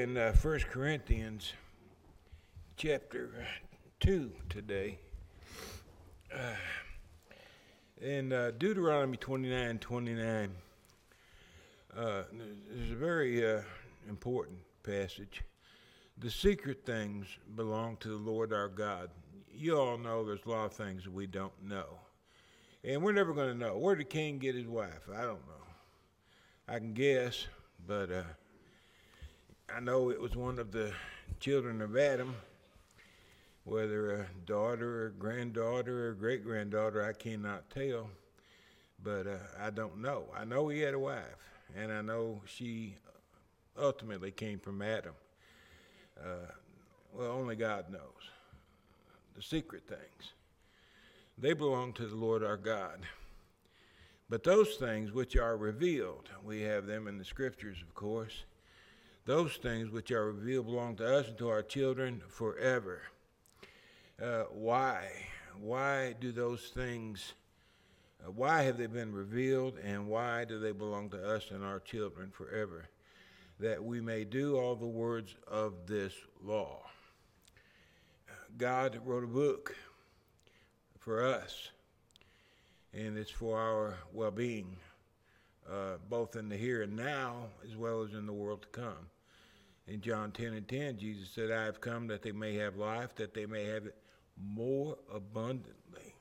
in uh, 1 Corinthians chapter 2 today. Uh, in uh, Deuteronomy 29 29, uh, there's a very uh, important passage. The secret things belong to the Lord our God. You all know there's a lot of things we don't know. And we're never going to know. Where did Cain get his wife? I don't know. I can guess, but uh, I know it was one of the children of Adam, whether a daughter or granddaughter or great granddaughter, I cannot tell, but uh, I don't know. I know he had a wife, and I know she ultimately came from Adam. Uh, well, only God knows the secret things. They belong to the Lord our God. But those things which are revealed, we have them in the scriptures, of course. Those things which are revealed belong to us and to our children forever. Uh, why? Why do those things, uh, why have they been revealed and why do they belong to us and our children forever? That we may do all the words of this law. God wrote a book for us, and it's for our well being, uh, both in the here and now as well as in the world to come. In John 10 and 10, Jesus said, I have come that they may have life, that they may have it more abundantly.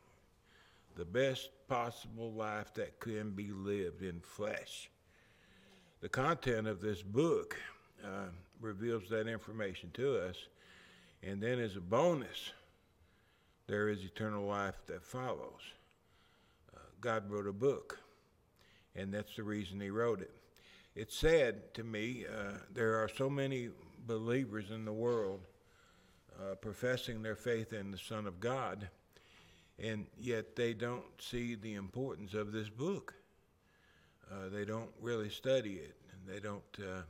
The best possible life that can be lived in flesh. The content of this book uh, reveals that information to us. And then, as a bonus, there is eternal life that follows. Uh, God wrote a book, and that's the reason He wrote it. It's sad to me, uh, there are so many believers in the world uh, professing their faith in the Son of God, and yet they don't see the importance of this book. Uh, they don't really study it, and they don't uh,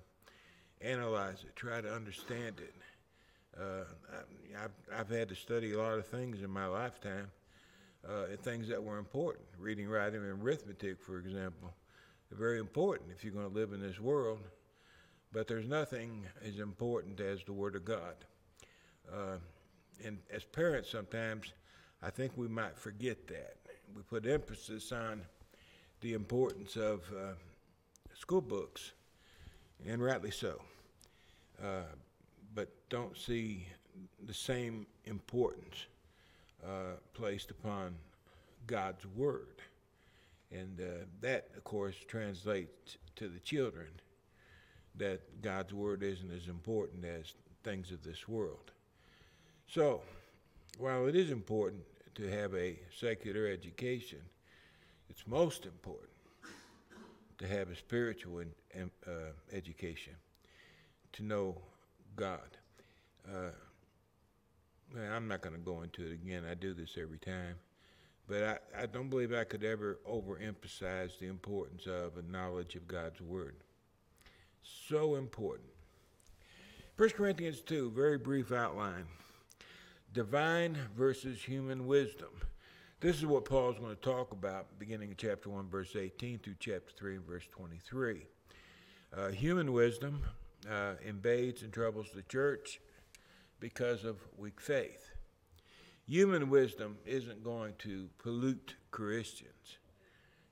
analyze it, try to understand it. Uh, I've, I've had to study a lot of things in my lifetime, uh, things that were important, reading, writing, and arithmetic, for example. They're very important if you're going to live in this world, but there's nothing as important as the Word of God. Uh, and as parents, sometimes I think we might forget that. We put emphasis on the importance of uh, school books, and rightly so. Uh, but don't see the same importance uh, placed upon God's Word. And uh, that, of course, translates to the children that God's Word isn't as important as things of this world. So, while it is important to have a secular education, it's most important to have a spiritual in, uh, education, to know God. Uh, I'm not going to go into it again. I do this every time. But I, I don't believe I could ever overemphasize the importance of a knowledge of God's Word. So important. 1 Corinthians 2, very brief outline. Divine versus human wisdom. This is what Paul's going to talk about beginning in chapter 1, verse 18 through chapter 3, verse 23. Uh, human wisdom uh, invades and troubles the church because of weak faith. Human wisdom isn't going to pollute Christians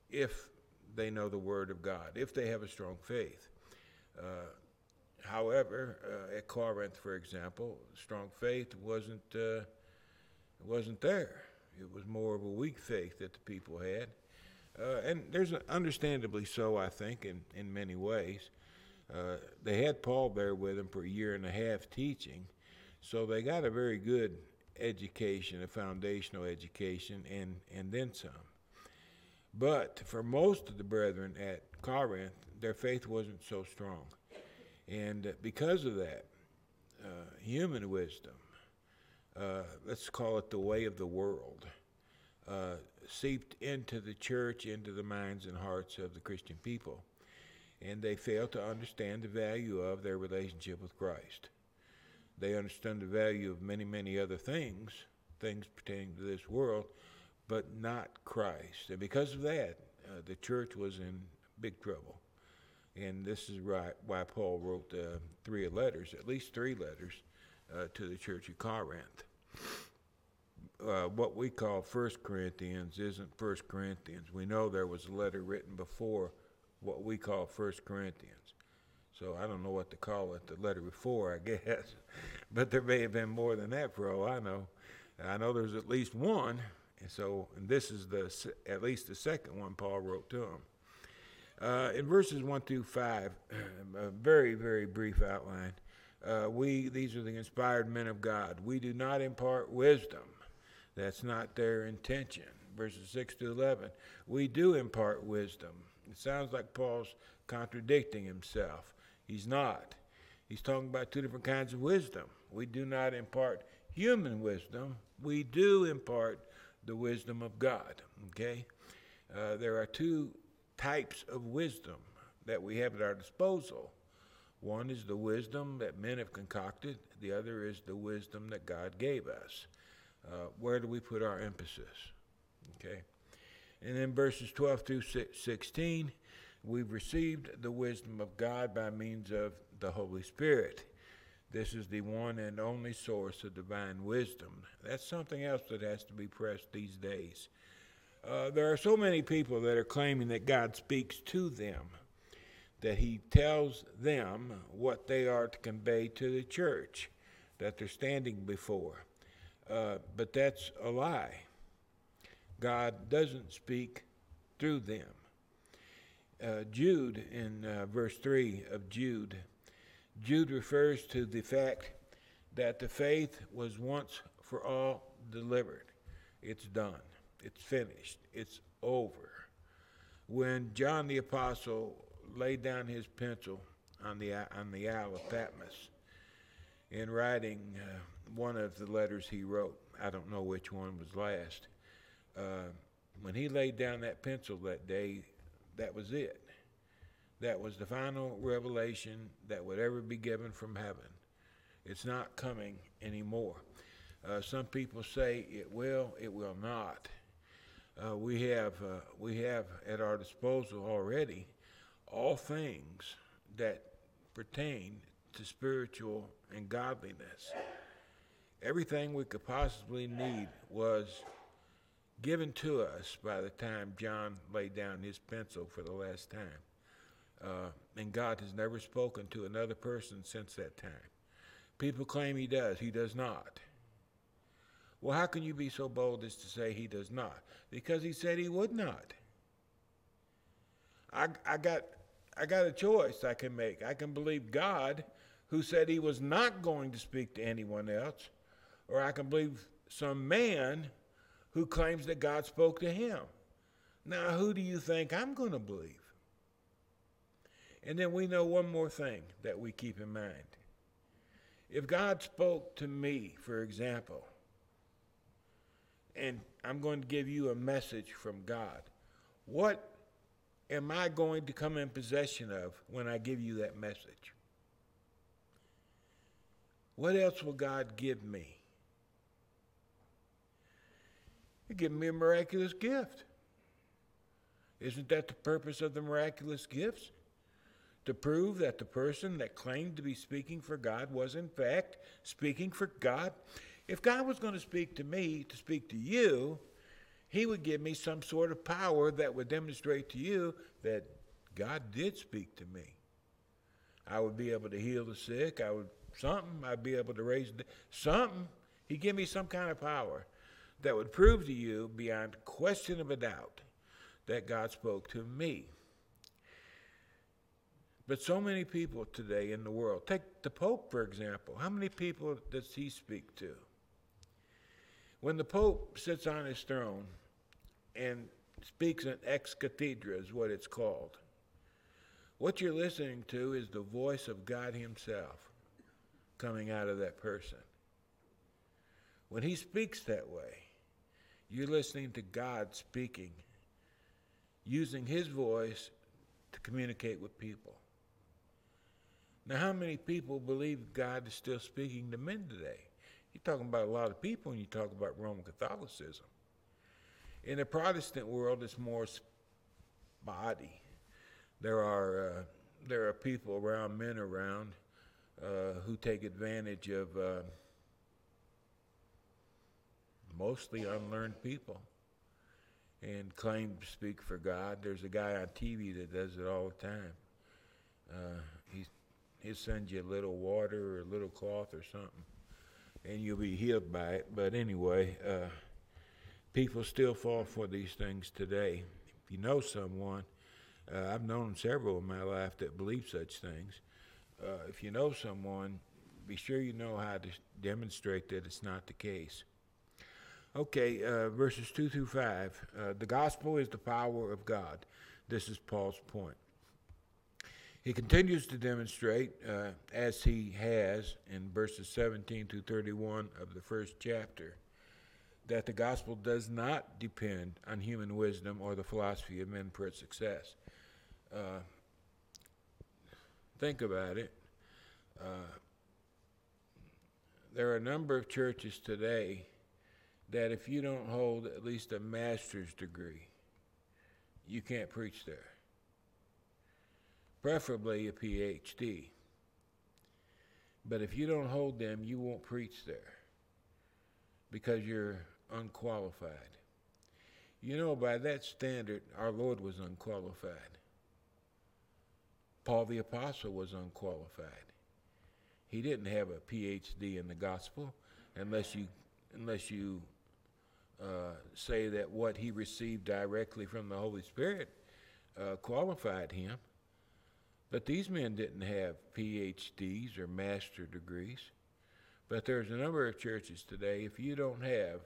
if they know the Word of God, if they have a strong faith. Uh, however, uh, at Corinth, for example, strong faith wasn't uh, wasn't there. It was more of a weak faith that the people had, uh, and there's an, understandably so, I think, in in many ways. Uh, they had Paul there with them for a year and a half teaching, so they got a very good education, a foundational education, and, and then some. But for most of the brethren at Corinth, their faith wasn't so strong. And because of that, uh, human wisdom, uh, let's call it the way of the world, uh, seeped into the church, into the minds and hearts of the Christian people and they failed to understand the value of their relationship with Christ. They understand the value of many, many other things, things pertaining to this world, but not Christ. And because of that, uh, the church was in big trouble. And this is right, why Paul wrote uh, three letters, at least three letters, uh, to the church of Corinth. Uh, what we call First Corinthians isn't First Corinthians. We know there was a letter written before what we call First Corinthians. So I don't know what to call it, the letter before, I guess. but there may have been more than that for all I know. I know there's at least one, and so and this is the at least the second one Paul wrote to him. Uh, in verses one through five, a very very brief outline. Uh, we these are the inspired men of God. We do not impart wisdom. That's not their intention. Verses six to eleven. We do impart wisdom. It sounds like Paul's contradicting himself. He's not. He's talking about two different kinds of wisdom. We do not impart human wisdom. We do impart the wisdom of God. Okay? Uh, there are two types of wisdom that we have at our disposal. One is the wisdom that men have concocted, the other is the wisdom that God gave us. Uh, where do we put our emphasis? Okay? And then verses 12 through 16, we've received the wisdom of God by means of the Holy Spirit. This is the one and only source of divine wisdom. That's something else that has to be pressed these days. Uh, there are so many people that are claiming that God speaks to them, that He tells them what they are to convey to the church that they're standing before. Uh, but that's a lie. God doesn't speak through them. Uh, Jude, in uh, verse 3 of Jude, Jude refers to the fact that the faith was once for all delivered. It's done, it's finished, it's over. When John the Apostle laid down his pencil on the, on the Isle of Patmos in writing uh, one of the letters he wrote, I don't know which one was last. Uh, when he laid down that pencil that day, that was it that was the final revelation that would ever be given from heaven. It's not coming anymore. Uh, some people say it will, it will not. Uh, we have uh, we have at our disposal already all things that pertain to spiritual and godliness. Everything we could possibly need was given to us by the time John laid down his pencil for the last time. Uh, and God has never spoken to another person since that time. People claim he does. He does not. Well, how can you be so bold as to say he does not? Because he said he would not. I, I, got, I got a choice I can make. I can believe God, who said he was not going to speak to anyone else, or I can believe some man who claims that God spoke to him. Now, who do you think I'm going to believe? And then we know one more thing that we keep in mind. If God spoke to me, for example, and I'm going to give you a message from God, what am I going to come in possession of when I give you that message? What else will God give me? He give me a miraculous gift. Isn't that the purpose of the miraculous gifts? to prove that the person that claimed to be speaking for God was, in fact, speaking for God. If God was going to speak to me, to speak to you, He would give me some sort of power that would demonstrate to you that God did speak to me. I would be able to heal the sick. I would something. I'd be able to raise something. He'd give me some kind of power that would prove to you beyond question of a doubt that God spoke to me. But so many people today in the world, take the Pope for example, how many people does he speak to? When the Pope sits on his throne and speaks in ex cathedra, is what it's called, what you're listening to is the voice of God Himself coming out of that person. When He speaks that way, you're listening to God speaking, using His voice to communicate with people. Now, how many people believe God is still speaking to men today? You're talking about a lot of people when you talk about Roman Catholicism. In the Protestant world, it's more spotty. There are uh, there are people around, men around, uh, who take advantage of uh, mostly unlearned people and claim to speak for God. There's a guy on TV that does it all the time. Uh, he he'll send you a little water or a little cloth or something, and you'll be healed by it. But anyway, uh, people still fall for these things today. If you know someone, uh, I've known several in my life that believe such things. Uh, if you know someone, be sure you know how to demonstrate that it's not the case. Okay, uh, verses 2 through 5. Uh, the gospel is the power of God. This is Paul's point. He continues to demonstrate, uh, as he has in verses 17 through 31 of the first chapter, that the gospel does not depend on human wisdom or the philosophy of men for its success. Uh, think about it. Uh, there are a number of churches today that if you don't hold at least a master's degree, you can't preach there. Preferably a PhD. But if you don't hold them, you won't preach there because you're unqualified. You know, by that standard, our Lord was unqualified. Paul the Apostle was unqualified. He didn't have a PhD in the gospel unless you, unless you uh, say that what he received directly from the Holy Spirit uh, qualified him. But these men didn't have PhDs or master degrees. But there's a number of churches today, if you don't have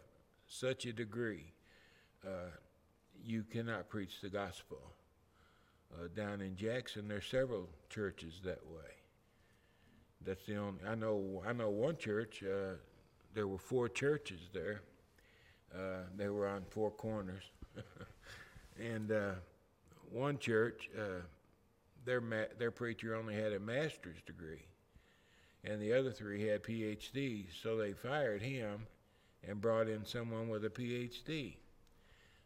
such a degree, uh, you cannot preach the gospel. Uh, down in Jackson, there's several churches that way. That's the only. I know. I know one church. Uh, there were four churches there, uh, they were on four corners. and uh, one church, uh, their, ma- their preacher only had a master's degree, and the other three had PhDs. So they fired him and brought in someone with a PhD.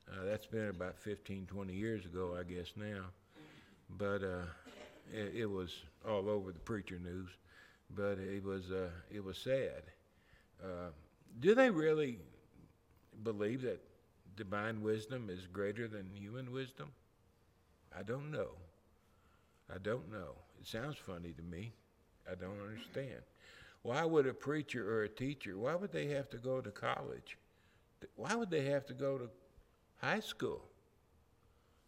Uh, that's been about 15, 20 years ago, I guess now. But uh, it, it, was all over the preacher news. But it was it was sad. Do they really believe that divine wisdom is greater than human wisdom? I don't know. I don't know. It sounds funny to me. I don't understand. Why would a preacher or a teacher, why would they have to go to college? Why would they have to go to high school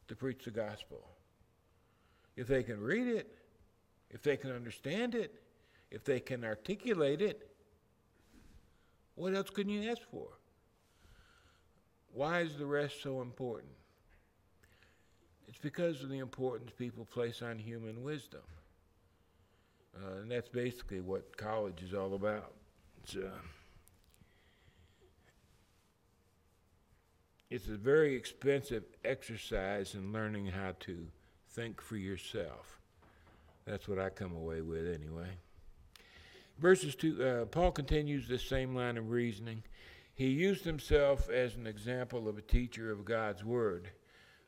to preach the gospel? If they can read it, if they can understand it, if they can articulate it, what else can you ask for? Why is the rest so important? It's because of the importance people place on human wisdom. Uh, and that's basically what college is all about. It's, uh, it's a very expensive exercise in learning how to think for yourself. That's what I come away with anyway. Verses 2, uh, Paul continues this same line of reasoning. He used himself as an example of a teacher of God's Word,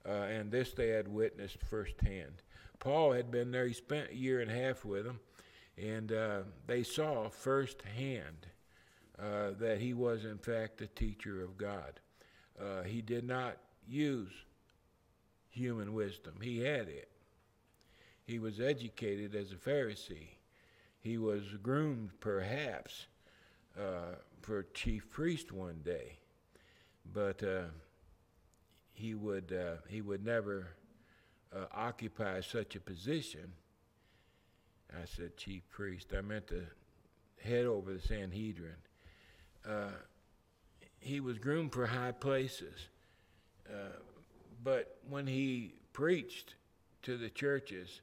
uh, and this they had witnessed firsthand. Paul had been there, he spent a year and a half with them, and uh, they saw firsthand uh, that he was, in fact, a teacher of God. Uh, he did not use human wisdom, he had it. He was educated as a Pharisee, he was groomed, perhaps. Uh, for chief priest one day, but uh, he would uh, he would never uh, occupy such a position. I said chief priest. I meant the head over the Sanhedrin. Uh, he was groomed for high places, uh, but when he preached to the churches,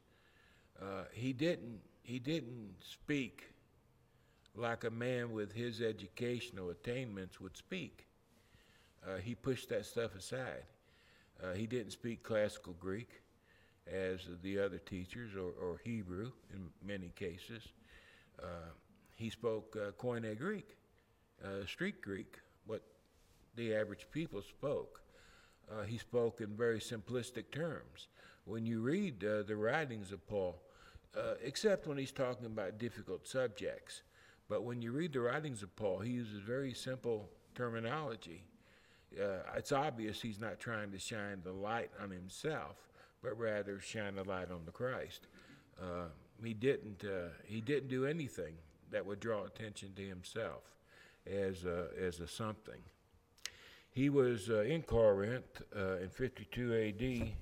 uh, he didn't he didn't speak like a man with his educational attainments would speak. Uh, he pushed that stuff aside. Uh, he didn't speak classical Greek as the other teachers, or, or Hebrew in many cases. Uh, he spoke uh, Koine Greek, uh, street Greek, what the average people spoke. Uh, he spoke in very simplistic terms. When you read uh, the writings of Paul, except when he's talking about difficult subjects. But when you read the writings of Paul, he uses very simple terminology. Uh, it's obvious he's not trying to shine the light on himself, but rather shine the light on the Christ. Uh, he didn't. Uh, he didn't do anything that would draw attention to himself as a, as a something. He was uh, in Corinth uh, in 52 A.D.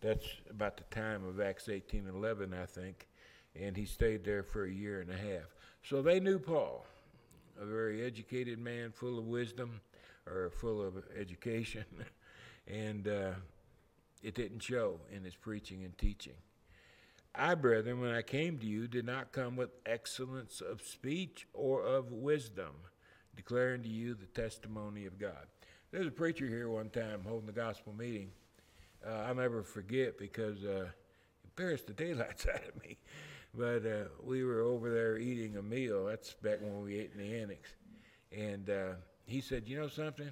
That's about the time of Acts 18:11, I think, and he stayed there for a year and a half. So they knew Paul, a very educated man, full of wisdom, or full of education, and uh, it didn't show in his preaching and teaching. I, brethren, when I came to you, did not come with excellence of speech or of wisdom, declaring to you the testimony of God. There's a preacher here one time holding the gospel meeting. Uh, I'll never forget because uh, it embarrassed the daylights out of me. But uh, we were over there eating a meal. That's back when we ate in the annex. And uh, he said, You know something?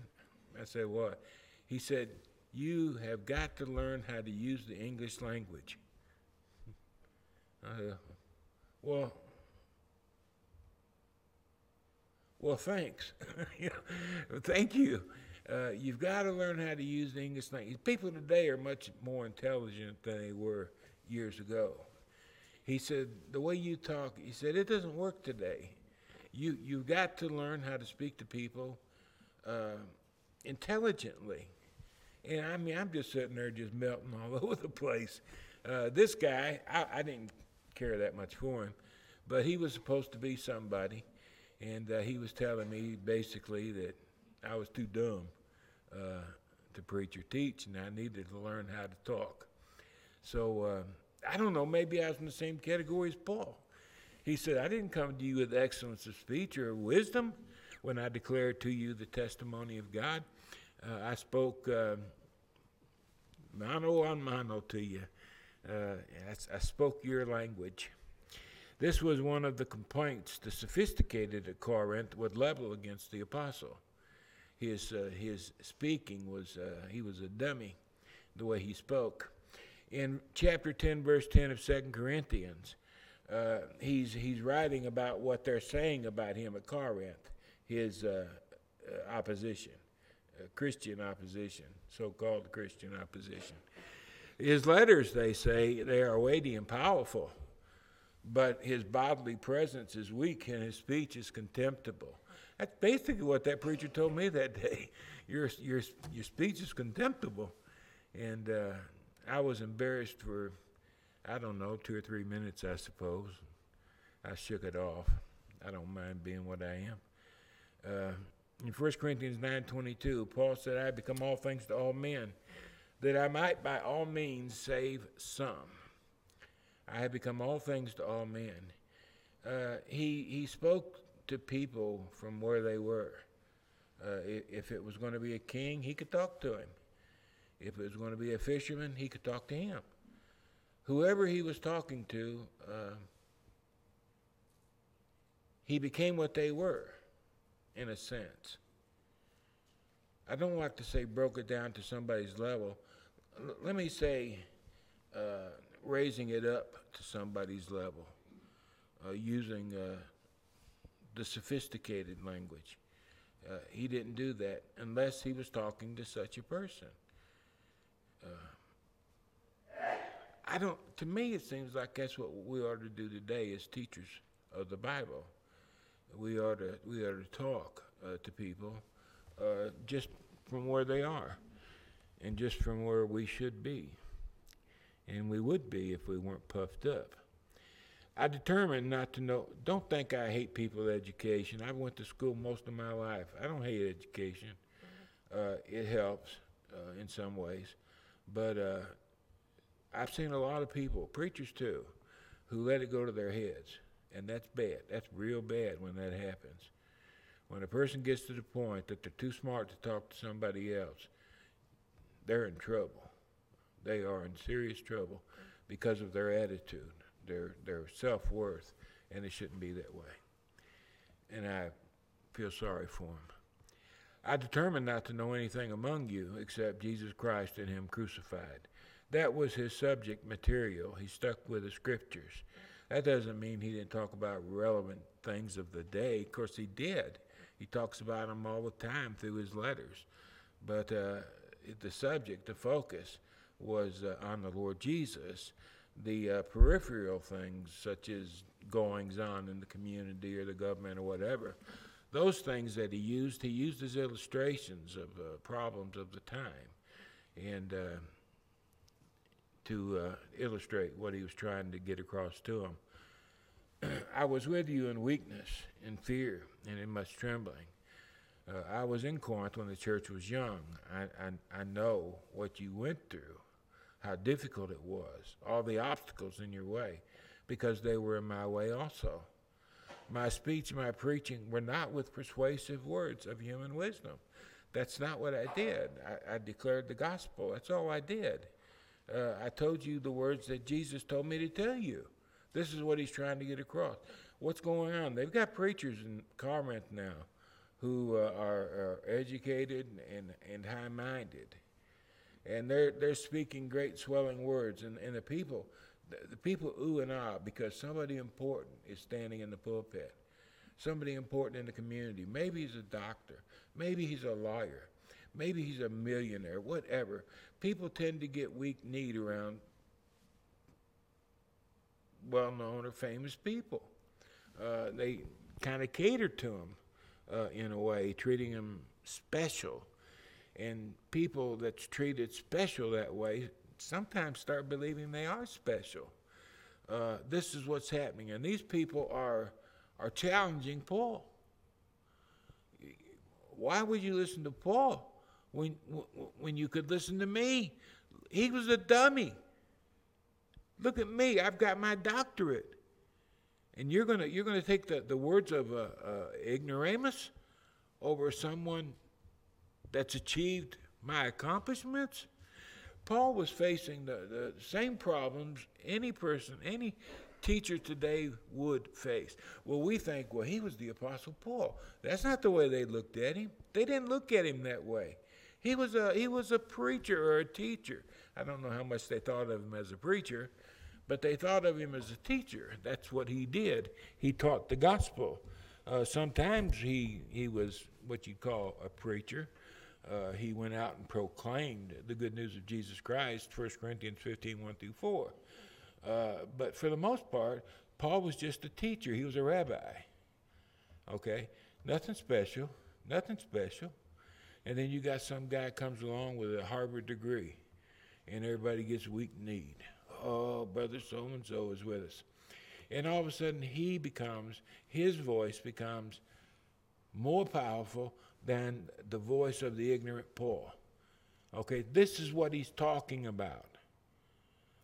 I said, What? He said, You have got to learn how to use the English language. Uh, well, well, thanks. thank you. Uh, you've got to learn how to use the English language. People today are much more intelligent than they were years ago. He said, the way you talk, he said, it doesn't work today. You, you've got to learn how to speak to people uh, intelligently. And I mean, I'm just sitting there just melting all over the place. Uh, this guy, I, I, didn't care that much for him, but he was supposed to be somebody. And uh, he was telling me basically that I was too dumb uh, to preach or teach, and I needed to learn how to talk. So uh, I don't know, maybe I was in the same category as Paul. He said, I didn't come to you with excellence of speech or wisdom when I declared to you the testimony of God. Uh, I spoke uh, mano on mano to you. Uh, I, I spoke your language. This was one of the complaints the sophisticated at Corinth would level against the apostle his uh, his speaking was uh, he was a dummy, the way he spoke. In chapter ten, verse ten of Second Corinthians, uh, he's he's writing about what they're saying about him at Corinth, his uh, uh, opposition, uh, Christian opposition, so-called Christian opposition. His letters, they say, they are weighty and powerful, but his bodily presence is weak and his speech is contemptible. That's basically what that preacher told me that day. Your, your, your speech is contemptible. And uh, I was embarrassed for, I don't know, two or three minutes, I suppose. I shook it off. I don't mind being what I am. Uh, in 1 Corinthians 9.22, Paul said, I have become all things to all men, that I might by all means save some. I have become all things to all men. Uh, he, he spoke to people from where they were. Uh, if it was going to be a king, he could talk to him. If it was going to be a fisherman, he could talk to him. Whoever he was talking to, uh, he became what they were, in a sense. I don't like to say broke it down to somebody's level. L- let me say uh, raising it up to somebody's level, uh, using uh, the sophisticated language. Uh, he didn't do that unless he was talking to such a person. Uh, I don't. To me, it seems like that's what we ought to do today as teachers of the Bible. We ought to we ought to talk uh, to people uh, just from where they are, and just from where we should be, and we would be if we weren't puffed up. I determined not to know. Don't think I hate people education. I went to school most of my life. I don't hate education. Uh, it helps uh, in some ways, but uh, I've seen a lot of people, preachers too, who let it go to their heads, and that's bad. That's real bad when that happens. When a person gets to the point that they're too smart to talk to somebody else, they're in trouble. They are in serious trouble because of their attitude their their self worth, and it shouldn't be that way. And I feel sorry for them. I determined not to know anything among you except Jesus Christ and Him crucified. That was his subject material. He stuck with the scriptures. That doesn't mean he didn't talk about relevant things of the day. Of course, he did. He talks about them all the time through his letters. But uh, the subject, the focus, was uh, on the Lord Jesus. The uh, peripheral things, such as goings on in the community or the government or whatever, those things that he used, he used as illustrations of uh, problems of the time. And uh, to uh, illustrate what he was trying to get across to them. I was with you in weakness, in fear, and in much trembling. Uh, I was in Corinth when the church was young. I, I, I know what you went through, how difficult it was, all the obstacles in your way, because they were in my way also. My speech, my preaching were not with persuasive words of human wisdom. That's not what I did. I, I declared the gospel. That's all I did. Uh, I told you the words that Jesus told me to tell you. This is what he's trying to get across. What's going on? They've got preachers in Corinth now who uh, are, are, educated and, and high minded. And they're, they're speaking great swelling words. And, and the people, the, people ooh and ah because somebody important is standing in the pulpit. Somebody important in the community. Maybe he's a doctor. Maybe he's a lawyer. Maybe he's a millionaire, whatever. People tend to get weak kneed around well known or famous people. Uh, they kind of cater to them uh, in a way, treating them special. And people that's treated special that way sometimes start believing they are special. Uh, this is what's happening, and these people are are challenging Paul. Why would you listen to Paul? when, when you could listen to me. He was a dummy. Look at me, I've got my doctorate. And you're going to you're gonna take the, the words of uh, uh, ignoramus over someone that's achieved my accomplishments? Paul was facing the, the same problems any person, any teacher today would face. Well, we think, well, he was the Apostle Paul. That's not the way they looked at him. They didn't look at him that way. He was a he was a preacher or a teacher. I don't know how much they thought of him as a preacher, but they thought of him as a teacher. That's what he did. He taught the gospel. Uh, sometimes he he was what you'd call a preacher. Uh, he went out and proclaimed the good news of Jesus Christ, 1 Corinthians 15, 1 through 4. Uh, but for the most part, Paul was just a teacher. He was a rabbi. Okay? Nothing special. Nothing special. And then you got some guy comes along with a Harvard degree, and everybody gets weak kneed. Oh, brother so and so is with us. And all of a sudden, he becomes, his voice becomes more powerful than the voice of the ignorant Paul. Okay, this is what he's talking about.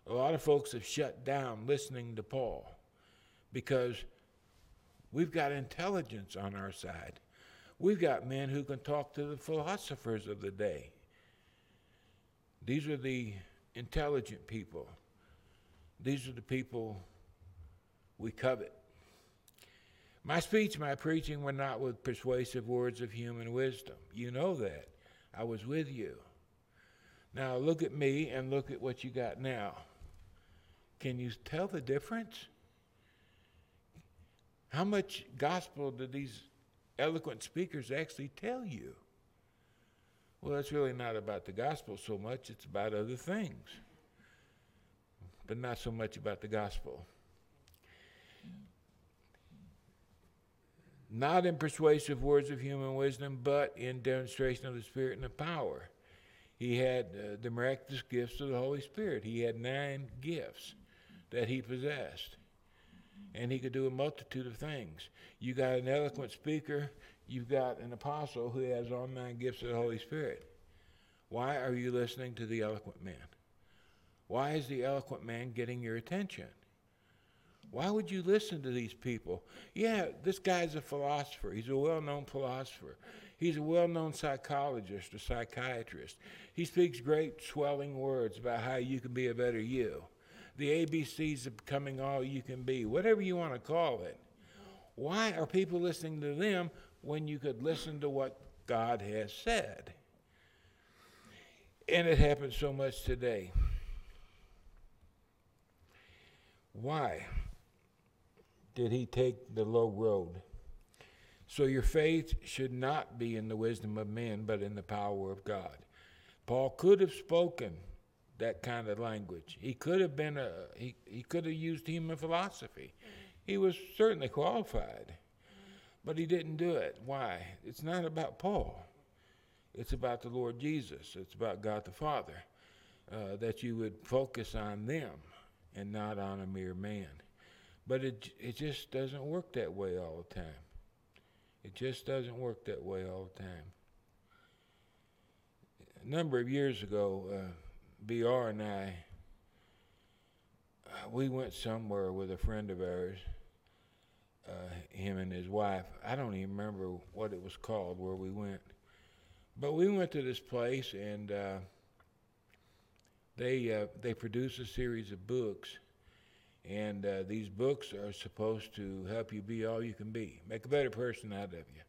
A lot of folks have shut down listening to Paul because we've got intelligence on our side. We've got men who can talk to the philosophers of the day. These are the intelligent people. These are the people we covet. My speech, my preaching were not with persuasive words of human wisdom. You know that. I was with you. Now look at me and look at what you got now. Can you tell the difference? How much gospel do these eloquent speakers actually tell you. Well, it's really not about the gospel so much, it's about other things, but not so much about the gospel. Not in persuasive words of human wisdom, but in demonstration of the Spirit and the power. He had uh, the miraculous gifts of the Holy Spirit. He had nine gifts that he possessed and he could do a multitude of things. You got an eloquent speaker, you've got an apostle who has all nine gifts of the Holy Spirit. Why are you listening to the eloquent man? Why is the eloquent man getting your attention? Why would you listen to these people? Yeah, this guy's a philosopher. He's a well known philosopher. He's a well known psychologist, a psychiatrist. He speaks great, swelling words about how you can be a better you the ABCs of becoming all you can be, whatever you want to call it. Why are people listening to them when you could listen to what God has said? And it happens so much today. Why? Did he take the low road. So your faith should not be in the wisdom of men, but in the power of God. Paul could have spoken that kind of language. He could have been a he, he could have used human philosophy. He was certainly qualified. But he didn't do it. Why? It's not about Paul. It's about the Lord Jesus. It's about God the Father. Uh, that you would focus on them and not on a mere man. But it it just doesn't work that way all the time. It just doesn't work that way all the time. A number of years ago, uh, BR and I, uh, we went somewhere with a friend of ours, uh, him and his wife. I don't even remember what it was called where we went. But we went to this place and uh, they, uh, they produced a series of books and uh, these books are supposed to help you be all you can be, make a better person out of you.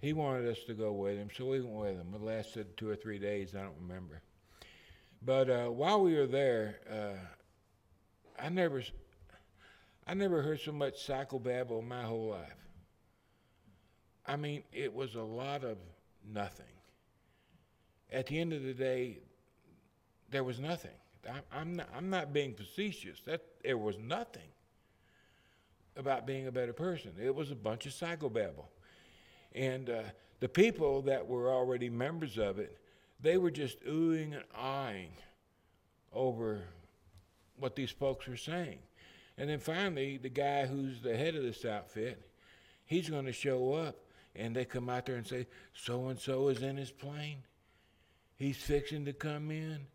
He wanted us to go with him, so we went with him. It lasted two or three days, I don't remember. But uh, while we were there, uh, I never, I never heard so much psychobabble in my whole life. I mean, it was a lot of nothing. At the end of the day, there was nothing. I, am not, I'm not being facetious. That there was nothing about being a better person. It was a bunch of psychobabble, and uh, the people that were already members of it, they were just oohing and eyeing over what these folks were saying. And then finally, the guy who's the head of this outfit, he's going to show up, and they come out there and say, "So and so is in his plane. He's fixing to come in."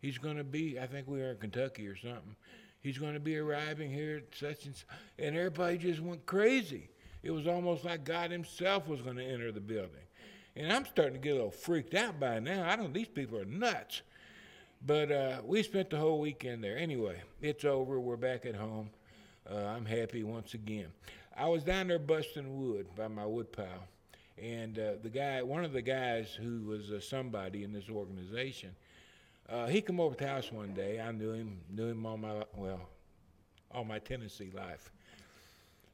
He's going to be, I think we are in Kentucky or something. He's going to be arriving here at such and such. And everybody just went crazy. It was almost like God Himself was going to enter the building. And I'm starting to get a little freaked out by now. I don't, these people are nuts. But uh, we spent the whole weekend there. Anyway, it's over. We're back at home. Uh, I'm happy once again. I was down there busting wood by my wood pile. And uh, the guy, one of the guys who was somebody in this organization, uh, he come over to the house one day. I knew him, knew him all my well, all my Tennessee life.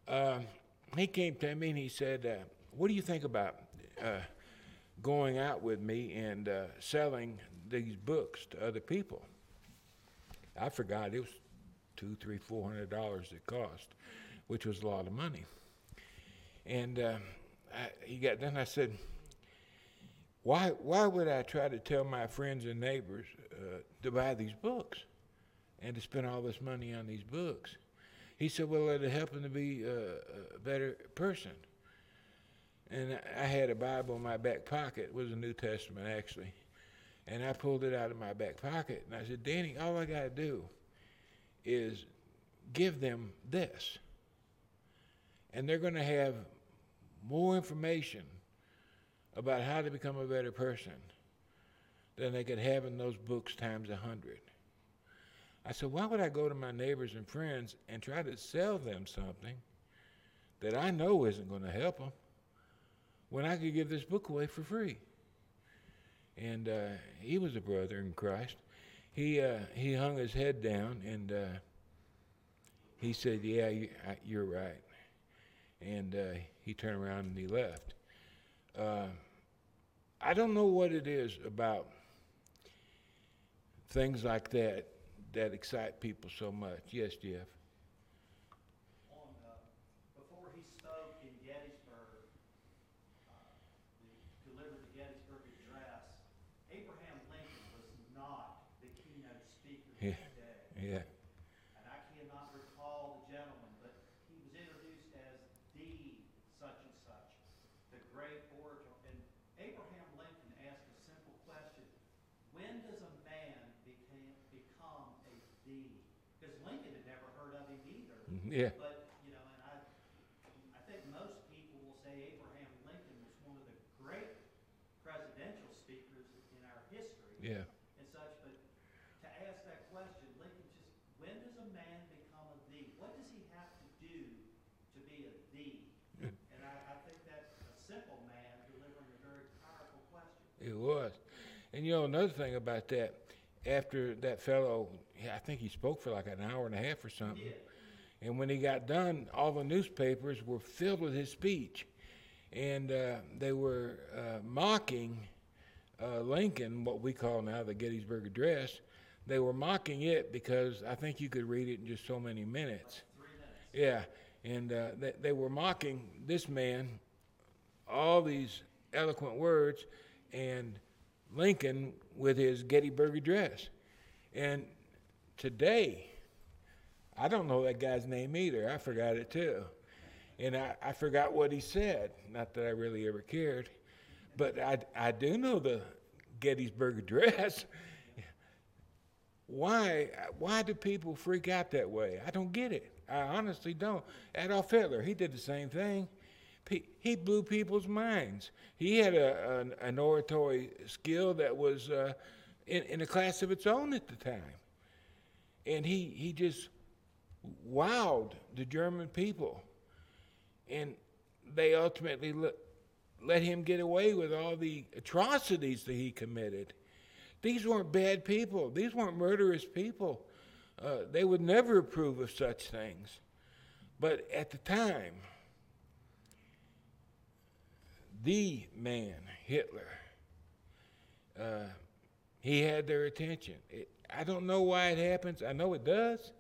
Uh, he came to me and he said, uh, "What do you think about uh, going out with me and uh, selling these books to other people?" I forgot it was two, three, four hundred dollars it cost, which was a lot of money. And uh, I, he got then I said. Why, why would I try to tell my friends and neighbors uh, to buy these books and to spend all this money on these books? He said, Well, it'll help them to be uh, a better person. And I had a Bible in my back pocket. It was a New Testament, actually. And I pulled it out of my back pocket. And I said, Danny, all I got to do is give them this. And they're going to have more information about how to become a better person than they could have in those books times a hundred. I said, why would I go to my neighbors and friends and try to sell them something that I know isn't going to help them when I could give this book away for free? And uh, he was a brother in Christ. He uh, he hung his head down and uh, he said, "Yeah, you, are right." And uh, he turned around and he left. Uh, I don't know what it is about things like that that excite people so much. Yes, Jeff. On, uh, before he spoke in Gettysburg, uh, delivered the Gettysburg Address, Abraham Lincoln was not the keynote speaker Yeah. that day. Yeah. And I cannot recall the gentleman, but he was introduced as the such and such, the great orator. And Abraham Lincoln asked a simple question: When does a man became, become a the? Because Lincoln had never heard of him either. Yeah. But you know, and I, I think most people will say Abraham Lincoln was one of the great presidential speakers in our history Yeah. and such, but to ask that question, Lincoln just, when does a man become a thee? What does he have to do to be a thee? And I, I think that's a simple man delivering a very powerful question. It was. And you know, another thing about that, after that fellow, I think he spoke for like an hour and a half or something. Did. And when he got done, all the newspapers were filled with his speech. And uh, they were uh, mocking uh, Lincoln, what we call now the Gettysburg Address. They were mocking it because I think you could read it in just so many minutes. Three minutes. Yeah, and uh, they, they were mocking this man, all these eloquent words, and Lincoln with his Gettysburg Address. And today, I don't know that guy's name either. I forgot it too. And I, I forgot what he said. Not that I really ever cared. But I, I do know the Gettysburg Address. Why, why do people freak out that way? I don't get it. I honestly don't. Adolf Hitler, he did the same thing. He, blew people's minds. He had a, an, an oratory skill that was uh, in, in a class of its own at the time. And he, he just wowed the German people. And they ultimately let, let him get away with all the atrocities that he committed. These weren't bad people, these weren't murderous people. Uh, they would never approve of such things. But at the time, the man, Hitler, uh, he had their attention. It, I don't know why it happens. I know it does,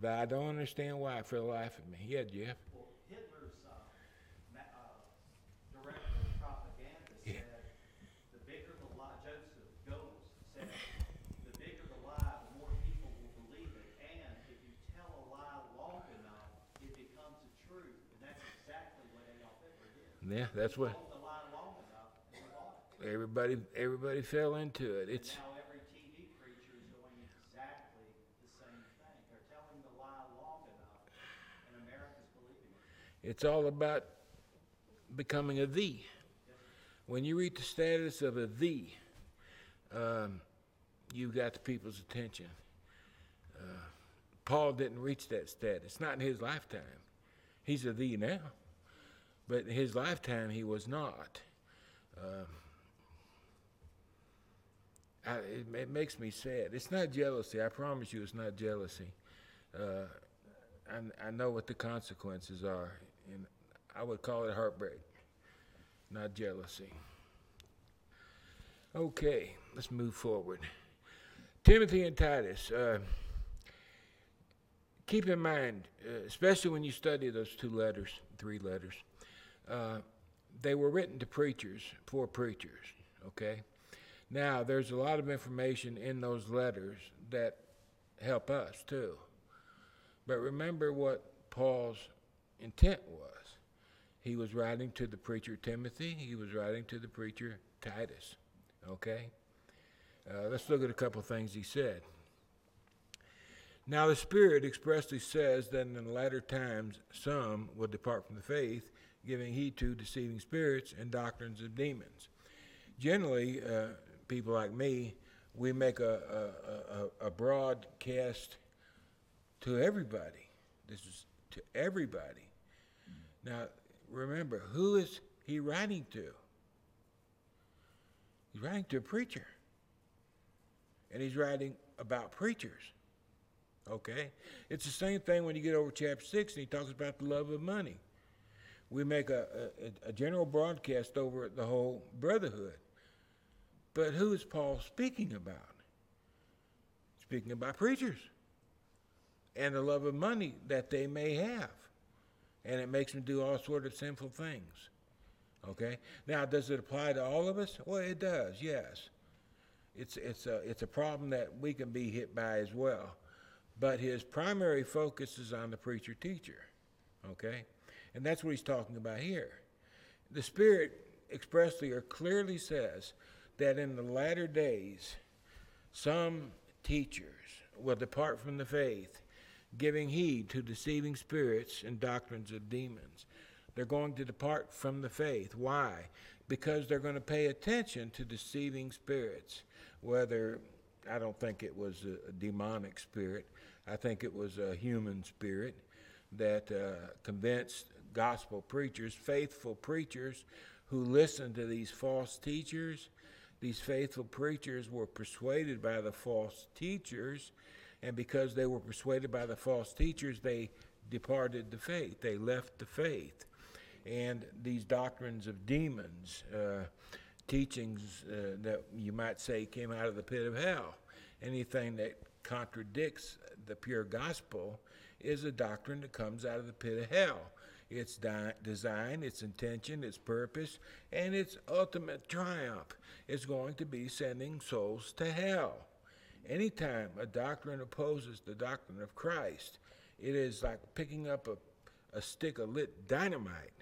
but I don't understand why for the life of me. Yeah, Jeff. Well, Hitler's uh, ma- uh, director of propaganda Yeah. said, the bigger the lie, Joseph Goebbels said, the bigger the lie, the more people will believe it. And if you tell a lie long enough, it becomes a truth. And that's exactly what Adolf Hitler did. Yeah, that's what Told the lie long enough, and they bought it. everybody everybody fell into it. It's Now every TV preacher is doing exactly the same thing. They're telling the lie long enough, and America's believing it. it's all about becoming a thee. When you reach the status of a thee, um, you've got the people's attention. Uh, Paul didn't reach that status, not in his lifetime. He's a thee now, but in his lifetime he was not. Um, I, it, it makes me sad. It's not jealousy. I promise you, it's not jealousy. Uh, I, I know what the consequences are, and I would call it heartbreak, not jealousy. Okay, let's move forward. Timothy and Titus. Uh, keep in mind, uh, especially when you study those two letters, three letters, uh, they were written to preachers, for preachers, okay? Now, there's a lot of information in those letters that help us too. But remember what Paul's intent was. He was writing to the preacher Timothy, he was writing to the preacher Titus. Okay? Uh, let's look at a couple things he said. Now, the Spirit expressly says that in the latter times some will depart from the faith, giving heed to deceiving spirits and doctrines of demons. Generally, uh, people like me, we make a, a, a, a broadcast to everybody. This is to everybody. Now, remember, who is he writing to? He's writing to a preacher. And he's writing about preachers. Okay? It's the same thing when you get over chapter 6 and he talks about the love of money. We make a, a, a general broadcast over the whole brotherhood. But who is Paul speaking about? Speaking about preachers and the love of money that they may have. And it makes them do all sort of sinful things. Okay? Now, does it apply to all of us? Well, it does, yes. It's, it's, a, it's a problem that we can be hit by as well. But his primary focus is on the preacher teacher. Okay? And that's what he's talking about here. The Spirit expressly or clearly says that in the latter days, some teachers will depart from the faith, giving heed to deceiving spirits and doctrines of demons. They're going to depart from the faith. Why? Because they're going to pay attention to deceiving spirits, whether I don't think it was a, demonic spirit, I think it was a human spirit that uh, convinced gospel preachers, faithful preachers, who listened to these false teachers. These faithful preachers were persuaded by the false teachers, and because they were persuaded by the false teachers, they departed the faith. They left the faith. And these doctrines of demons, uh, teachings uh, that you might say came out of the pit of hell, anything that contradicts the pure gospel is a doctrine that comes out of the pit of hell. Its di- design, its intention, its purpose, and its ultimate triumph is going to be sending souls to hell. Anytime a doctrine opposes the doctrine of Christ, it is like picking up a, a stick of lit dynamite.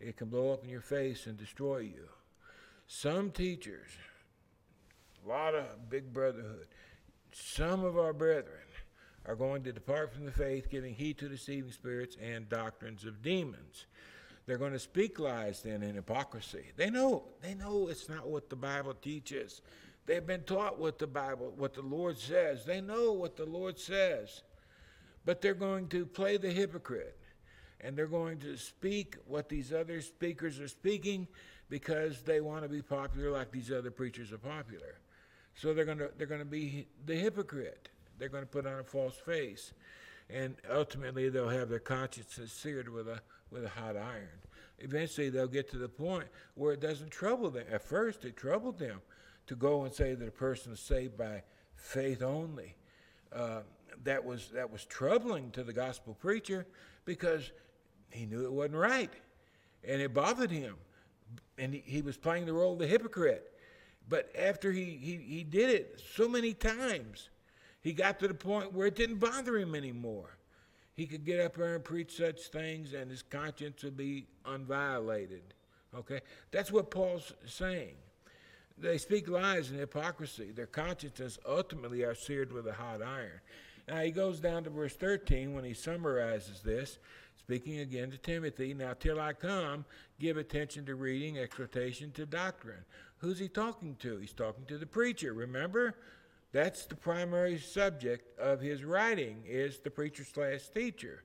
It can blow up in your face and destroy you. Some teachers, a lot of big brotherhood, some of our brethren are going to depart from the faith, giving heed to deceiving spirits and doctrines of demons. They're going to speak lies then in hypocrisy. They know, they know it's not what the Bible teaches. They've been taught what the Bible, what the Lord says. They know what the Lord says. But they're going to play the hypocrite. And they're going to speak what these other speakers are speaking because they want to be popular like these other preachers are popular. So they're going to they're going to be the hypocrite. They're going to put on a false face, and ultimately they'll have their consciences seared with a with a hot iron. Eventually they'll get to the point where it doesn't trouble them. At first it troubled them to go and say that a person is saved by faith only. Uh, that was that was troubling to the gospel preacher because he knew it wasn't right, and it bothered him, and he, he was playing the role of the hypocrite. But after he, he, he did it so many times, he got to the point where it didn't bother him anymore. He could get up there and preach such things, and his conscience would be unviolated. Okay? That's what Paul's saying. They speak lies and hypocrisy. Their consciences ultimately are seared with a hot iron. Now he goes down to verse 13 when he summarizes this, speaking again to Timothy. Now, till I come, give attention to reading, exhortation to doctrine. Who's he talking to? He's talking to the preacher. Remember? That's the primary subject of his writing is the preacher slash teacher.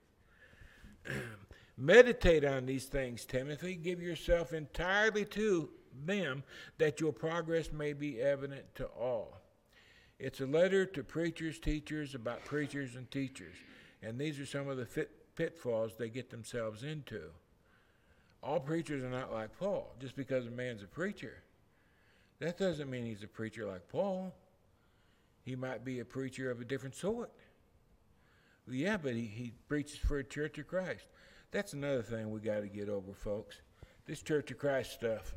Meditate on these things, Timothy. Give yourself entirely to them that your progress may be evident to all. It's a letter to preachers, teachers about preachers and teachers. And these are some of the fit, pitfalls they get themselves into. All preachers are not like Paul. Just because a man's a preacher, that doesn't mean he's a preacher like Paul. He might be a preacher of a different sort. Yeah, but he, he preaches for a Church of Christ. That's another thing we got to get over, folks. This Church of Christ stuff.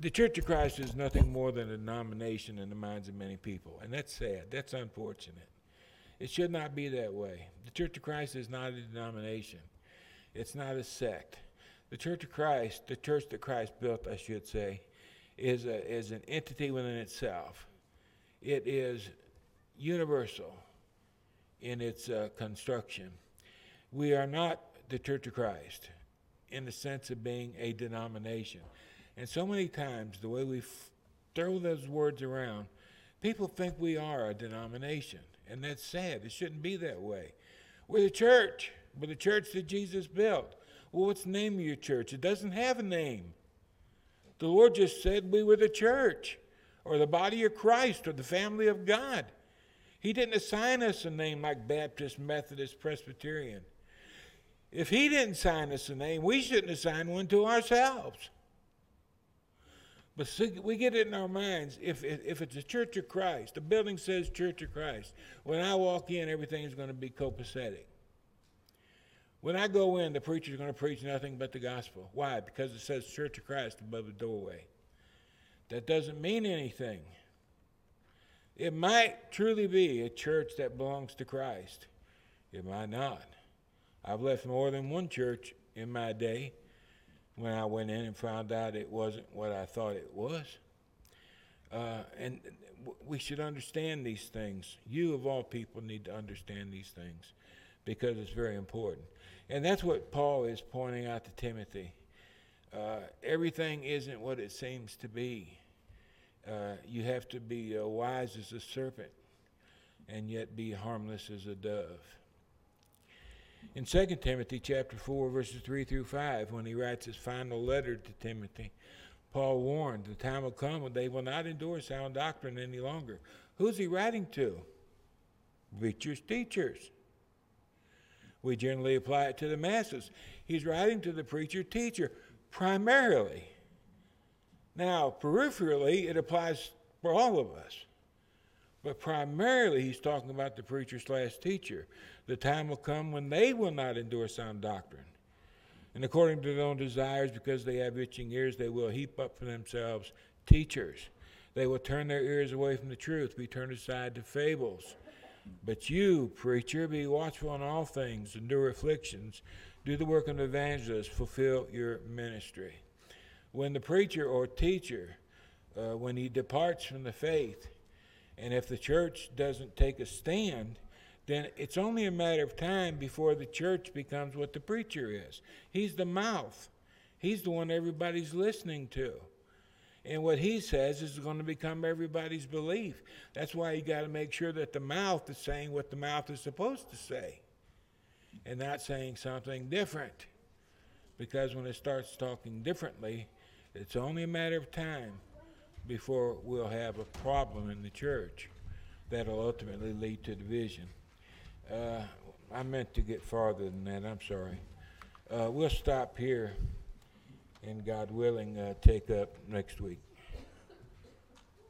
The Church of Christ is nothing more than a denomination in the minds of many people, and that's sad. That's unfortunate. It should not be that way. The Church of Christ is not a denomination. It's not a sect. The Church of Christ, the church that Christ built, I should say, is, a, is an entity within itself. It is universal in its uh, construction. We are not the Church of Christ in the sense of being a denomination. And so many times, the way we f- throw those words around, people think we are a denomination. And that's sad. It shouldn't be that way. We're the church. We're the church that Jesus built. Well, what's the name of your church? It doesn't have a name. The Lord just said we were the church, or the body of Christ, or the family of God. He didn't assign us a name like Baptist, Methodist, Presbyterian. If He didn't assign us a name, we shouldn't assign one to ourselves. But we get it in our minds. If, if, if it's a Church of Christ, the building says Church of Christ. When I walk in, everything is going to be copacetic. When I go in, the preacher is going to preach nothing but the gospel. Why? Because it says Church of Christ above the doorway. That doesn't mean anything. It might truly be a church that belongs to Christ. It might not. I've left more than one church in my day when I went in and found out it wasn't what I thought it was. Uh, and we should understand these things. You, of all people, need to understand these things because it's very important. And that's what Paul is pointing out to Timothy. Uh, everything isn't what it seems to be. Uh, you have to be uh, wise as a serpent and yet be harmless as a dove. In 2 Timothy chapter 4 verses 3 through 5 when he writes his final letter to Timothy, Paul warned the time will come when they will not endure sound doctrine any longer. Who's he writing to? Preachers, teachers. We generally apply it to the masses. He's writing to the preacher teacher primarily. Now, peripherally, it applies for all of us. But primarily, he's talking about the preacher slash teacher. The time will come when they will not endure sound doctrine. And according to their own desires, because they have itching ears, they will heap up for themselves teachers. They will turn their ears away from the truth, be turned aside to fables. But you, preacher, be watchful in all things, endure afflictions, do the work of an evangelist, fulfill your ministry. When the preacher or teacher, uh, when he departs from the faith, and if the church doesn't take a stand, then it's only a matter of time before the church becomes what the preacher is. He's the mouth, he's the one everybody's listening to. And what he says is going to become everybody's belief. That's why you got to make sure that the mouth is saying what the mouth is supposed to say and not saying something different. Because when it starts talking differently, it's only a matter of time before we'll have a problem in the church that'll ultimately lead to division. Uh, I meant to get farther than that. I'm sorry. Uh, we'll stop here and God willing, uh, take up next week.